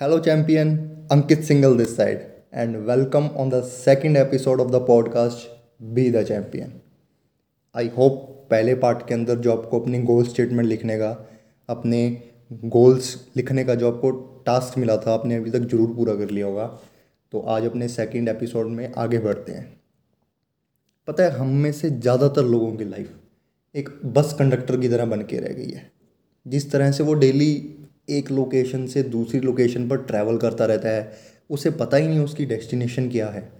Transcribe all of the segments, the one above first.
Hello, champion. Ankit Singhal this side, and welcome on the second episode of the podcast be the Champion. I hope पहले part के अंदर जो आपको अपनी गोल statement लिखने का अपने गोल्स लिखने का जो आपको टास्क मिला था आपने अभी तक ज़रूर पूरा कर लिया होगा तो आज अपने सेकंड एपिसोड में आगे बढ़ते हैं पता है हम में से ज़्यादातर लोगों की लाइफ एक बस कंडक्टर की तरह बन के रह गई है जिस तरह से वो डेली एक लोकेशन से दूसरी लोकेशन पर ट्रैवल करता रहता है। उसे पता ही नहीं उसकी डेस्टिनेशन क्या है।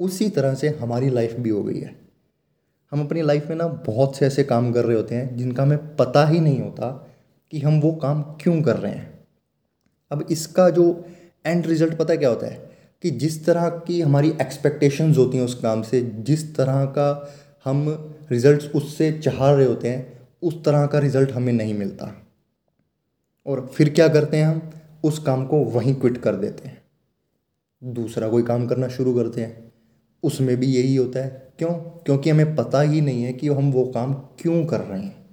उसी तरह से हमारी लाइफ भी हो गई है। हम अपनी लाइफ में ना बहुत से ऐसे काम कर रहे होते हैं, जिनका हमें पता ही नहीं होता कि हम वो काम क्यों कर रहे हैं। अब इसका जो एंड रिज़ल्ट पता क्या होता है? कि जिस तरह की हमारी एक्सपेक्टेशंस होती हैं उस काम से, जिस तरह का हम रिज़ल्ट उससे चाह रहे होते हैं, उस तरह का रिज़ल्ट हमें नहीं मिलता। और फिर क्या करते हैं हम? उस काम को वहीं क्विट कर देते हैं। दूसरा कोई काम करना शुरू करते हैं। उसमें भी यही होता है। क्यों? क्योंकि हमें पता ही नहीं है कि हम वो काम क्यों कर रहे हैं।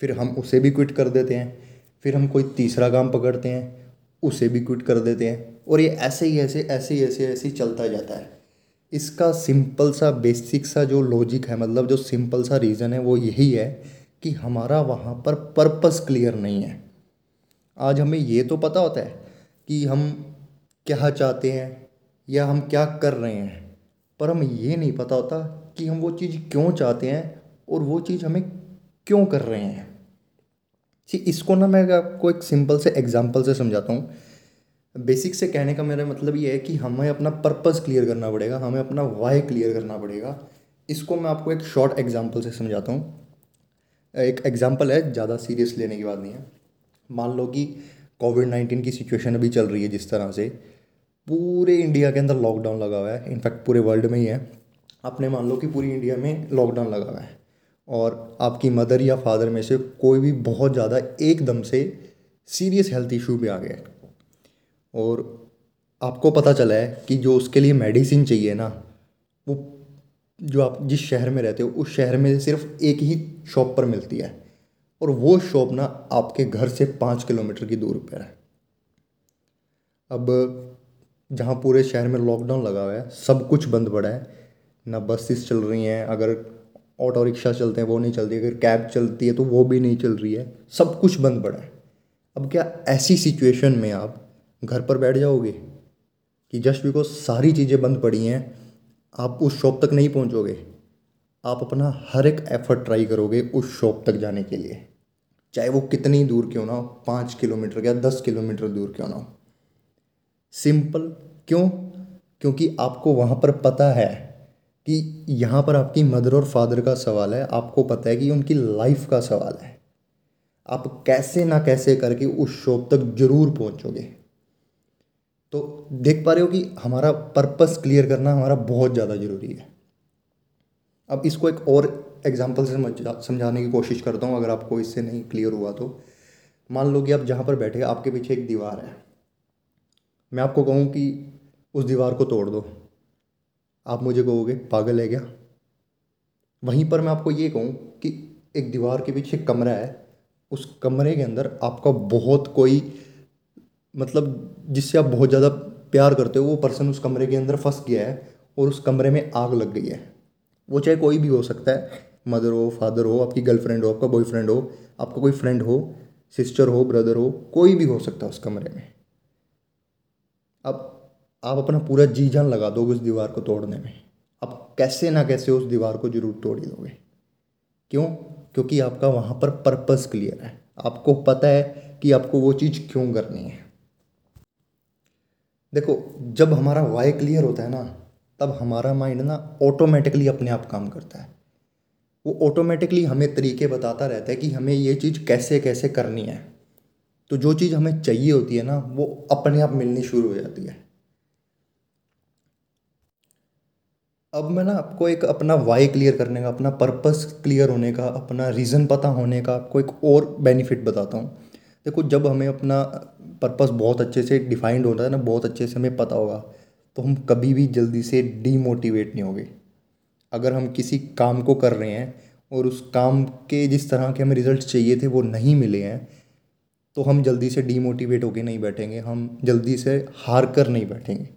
फिर हम उसे भी क्विट कर देते हैं। फिर हम कोई तीसरा काम पकड़ते हैं। उसे भी क्विट कर देते हैं। और ये ऐसे ही, ऐसे ऐसे ही, ऐसे ऐसे ही चलता जाता है। इसका सिंपल सा बेसिक सा जो लॉजिक है मतलब जो सिंपल सा रीज़न है, वो यही है कि हमारा वहाँ पर पर्पस क्लियर नहीं है। आज हमें ये तो पता होता है कि हम क्या चाहते हैं या हम क्या कर रहे हैं, पर हमें ये नहीं पता होता कि हम वो चीज़ क्यों चाहते हैं और वो चीज़ हमें क्यों कर रहे हैं। जी इसको ना मैं आपको एक सिंपल से एग्जांपल से समझाता हूँ। बेसिक से कहने का मेरा मतलब ये है कि हमें अपना पर्पस क्लियर करना पड़ेगा, हमें अपना वाई क्लियर करना पड़ेगा। इसको मैं आपको एक शॉर्ट एग्जांपल से समझाता हूँ। एक एग्जांपल है, ज़्यादा सीरियस लेने की बात नहीं है। मान लो कि कोविड नाइन्टीन की सिचुएशन अभी चल रही है जिस तरह से, पूरे इंडिया के अंदर लॉकडाउन लगा हुआ है। इनफैक्ट पूरे वर्ल्ड में ही है। आपने मान लो कि पूरी इंडिया में लॉकडाउन लगा हुआ है। और आपकी मदर या फादर में से कोई भी बहुत ज़्यादा एकदम से सीरियस हेल्थ इशू में आ गया और आपको पता चला है कि जो उसके लिए मेडिसिन चाहिए ना, वो जो आप जिस शहर में रहते हो, उस शहर में सिर्फ़ एक ही शॉप पर मिलती है। और वो शॉप ना आपके घर से पाँच किलोमीटर की दूर पर है अब जहाँ पूरे शहर में लॉकडाउन लगा हुआ है, सब कुछ बंद पड़ा है। ना बसेस चल रही हैं, अगर ऑटो रिक्शा चलते हैं, वो नहीं चलती, अगर कैब चलती है तो वो भी नहीं चल रही है। सब कुछ बंद पड़ा है। अब क्या ऐसी सिचुएशन में आप घर पर बैठ जाओगे कि जस्ट बिकॉज़ सारी चीज़ें बंद पड़ी हैं, आप उस शॉप तक नहीं पहुंचोगे? आप अपना हर एक एफर्ट ट्राई करोगे उस शॉप तक जाने के लिए। चाहे वो कितनी दूर क्यों ना हो, पाँच किलोमीटर या दस किलोमीटर दूर क्यों ना हो। सिंपल क्यों? क्योंकि आपको वहाँ पर पता है कि यहाँ पर आपकी मदर और फादर का सवाल है, आपको पता है कि उनकी लाइफ का सवाल है। आप कैसे ना कैसे करके उस शॉप तक ज़रूर पहुँचोगे। तो देख पा रहे हो कि हमारा पर्पस क्लियर करना हमारा बहुत ज़्यादा ज़रूरी है। अब इसको एक और एग्जांपल से समझाने की कोशिश करता हूँ, अगर आपको इससे नहीं क्लियर हुआ तो। मान लो कि आप जहाँ पर बैठे, आपके पीछे एक दीवार है। मैं आपको कहूँ कि उस दीवार को तोड़ दो। आप मुझे कहोगे, पागल है क्या? वहीं पर मैं आपको ये कहूँ कि एक दीवार के पीछे कमरा है। उस कमरे के अंदर आपका बहुत कोई मतलब जिससे आप बहुत ज़्यादा प्यार करते हो, वो पर्सन उस कमरे के अंदर फंस गया है और उस कमरे में आग लग गई है। वो चाहे कोई भी हो सकता है मदर हो फादर हो, आपकी गर्लफ्रेंड हो, आपका बॉयफ्रेंड हो, आपका कोई फ्रेंड हो सिस्टर हो ब्रदर हो, कोई भी हो सकता है उस कमरे में। अब आप अपना पूरा जी जान लगा दोगे उस दीवार को तोड़ने में। आप कैसे ना कैसे उस दीवार को ज़रूर तोड़ ही दोगे। क्यों? क्योंकि आपका वहाँ पर पर्पस क्लियर है। आपको पता है कि आपको वो चीज़ क्यों करनी है। देखो, जब हमारा वाई क्लियर होता है ना, तब हमारा माइंड ना ऑटोमेटिकली अपने आप काम करता है। वो ऑटोमेटिकली हमें तरीके बताता रहता है कि हमें ये चीज़ कैसे कैसे करनी है। तो जो चीज़ हमें चाहिए होती है ना, वो अपने आप मिलनी शुरू हो जाती है। अब मैं ना आपको एक अपना वाई क्लियर करने का, अपना पर्पस क्लियर होने का, अपना रीज़न पता होने का आपको एक और बेनिफिट बताता हूँ। देखो, जब हमें अपना पर्पस बहुत अच्छे से डिफाइंड होता है ना, बहुत अच्छे से हमें पता होगा तो हम कभी भी जल्दी से डीमोटिवेट नहीं होंगे। अगर हम किसी काम को कर रहे हैं और उस काम के जिस तरह के हमें रिज़ल्ट चाहिए थे वो नहीं मिले हैं तो हम जल्दी से डीमोटिवेट होकर नहीं बैठेंगे, हम जल्दी से हार कर नहीं बैठेंगे।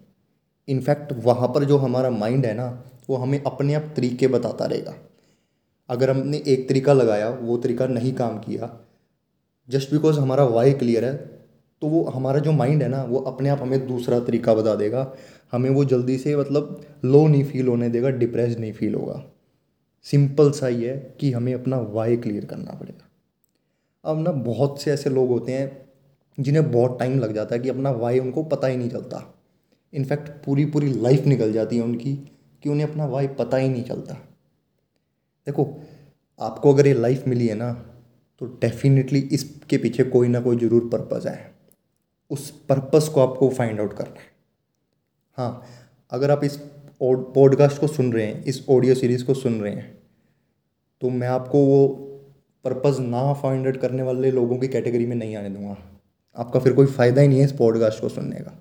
इनफैक्ट वहाँ पर जो हमारा माइंड है ना, वो हमें अपने आप तरीके बताता रहेगा। अगर हमने एक तरीका लगाया, वो तरीका नहीं काम किया जस्ट बिकॉज़ हमारा वाई क्लियर है तो वो हमारा जो माइंड है ना, वो अपने आप हमें दूसरा तरीका बता देगा। हमें वो जल्दी से मतलब लो नहीं फील होने देगा डिप्रेस नहीं फील होगा। सिंपल सा ही है कि हमें अपना वाई क्लियर करना पड़ेगा। अब ना बहुत से ऐसे लोग होते हैं, जिन्हें बहुत टाइम लग जाता है कि अपना वाई उनको पता ही नहीं चलता। इनफैक्ट पूरी पूरी लाइफ निकल जाती है उनकी कि उन्हें अपना वाई पता ही नहीं चलता। देखो, आपको अगर ये लाइफ मिली है ना तो डेफिनेटली इसके पीछे कोई ना कोई ज़रूर पर्पज़ है। उस पर्पज़ को आपको फाइंड आउट करना है। हाँ अगर आप इस पॉडकास्ट को सुन रहे हैं, इस ऑडियो सीरीज़ को सुन रहे हैं तो मैं आपको वो पर्पज़ ना फाइंड आउट करने वाले लोगों की कैटेगरी में नहीं आने दूँगा। आपका फिर कोई फ़ायदा ही नहीं है इस पॉडकास्ट को सुनने का।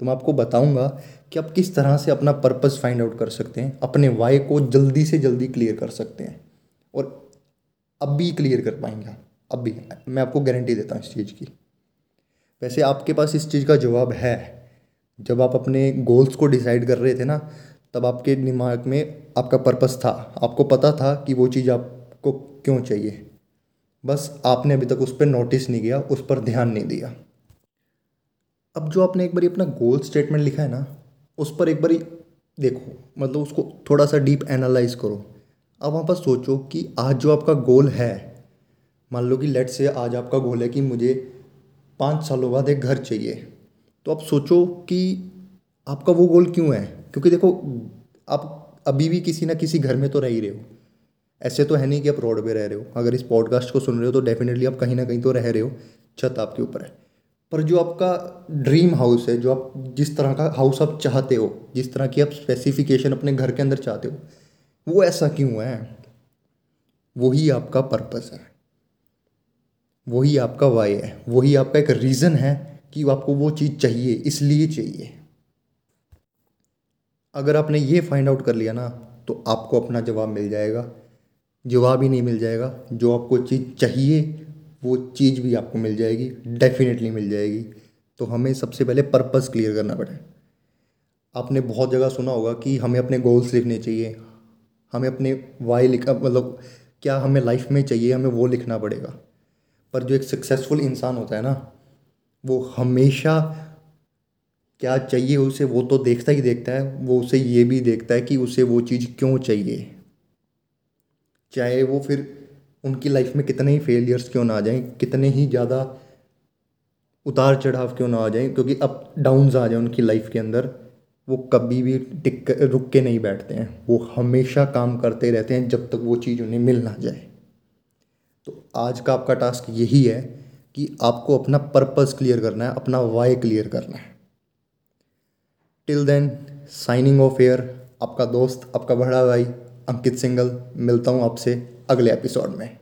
तो मैं आपको बताऊँगा कि आप किस तरह से अपना पर्पज़ फाइंड आउट कर सकते हैं, अपने वाई को जल्दी से जल्दी क्लियर कर सकते हैं, और अब भी क्लियर कर पाएँगे अब भी, मैं आपको गारंटी देता हूँ इस चीज़ की। वैसे आपके पास इस चीज़ का जवाब है। जब आप अपने गोल्स को डिसाइड कर रहे थे ना, तब आपके दिमाग में आपका पर्पस था। आपको पता था कि वो चीज़ आपको क्यों चाहिए। बस आपने अभी तक उस पर नोटिस नहीं किया, उस पर ध्यान नहीं दिया। अब जो आपने एक बार अपना गोल स्टेटमेंट लिखा है ना, उस पर एक बार देखो मतलब उसको थोड़ा सा डीप एनालाइज करो। अब वहाँ पर सोचो कि आज जो आपका गोल है, मान लो कि लेट से आज आपका गोल है कि मुझे पाँच सालों बाद एक घर चाहिए। तो आप सोचो कि आपका वो गोल क्यों है? क्योंकि देखो, आप अभी भी किसी ना किसी घर में तो रह ही रहे हो। ऐसे तो है नहीं कि आप रोड पे रह रहे हो। अगर इस पॉडकास्ट को सुन रहे हो तो डेफिनेटली आप कहीं ना कहीं तो रह रहे हो, छत आपके ऊपर है। पर जो आपका ड्रीम हाउस है, जो आप जिस तरह का हाउस आप चाहते हो, जिस तरह की आप स्पेसिफिकेशन अपने घर के अंदर चाहते हो, वो ऐसा क्यों है? वही आपका पर्पस है। वही आपका वाई है, वही आपका एक रीज़न है कि आपको वो चीज़ चाहिए, इसलिए चाहिए। अगर आपने ये फाइंड आउट कर लिया ना तो आपको अपना जवाब मिल जाएगा। जवाब ही नहीं मिल जाएगा। जो आपको चीज़ चाहिए, वो चीज़ भी आपको मिल जाएगी डेफिनेटली मिल जाएगी। तो हमें सबसे पहले पर्पस क्लियर करना पड़े। आपने बहुत जगह सुना होगा कि हमें अपने गोल्स लिखने चाहिए। हमें अपने वाई लिखा मतलब क्या हमें लाइफ में चाहिए, हमें वो लिखना पड़ेगा। पर जो एक सक्सेसफुल इंसान होता है ना, वो हमेशा क्या चाहिए उसे वो तो देखता ही देखता है, वो उसे ये भी देखता है कि उसे वो चीज़ क्यों चाहिए। चाहे वो फिर उनकी लाइफ में कितने ही फेलियर्स क्यों ना आ जाएँ, कितने ही ज़्यादा उतार चढ़ाव क्यों ना आ जाएँ, क्योंकि अप डाउन्स आ जाए उनकी लाइफ के अंदर, वो कभी भी टिक, रुक के नहीं बैठते हैं। वो हमेशा काम करते रहते हैं जब तक वो चीज़ उन्हें मिल ना जाए। तो आज का आपका टास्क यही है कि आपको अपना पर्पस क्लियर करना है, अपना वाई क्लियर करना है। Till then signing off air आपका दोस्त, आपका बड़ा भाई, अंकित सिंगल, मिलता हूँ आपसे अगले एपिसोड में।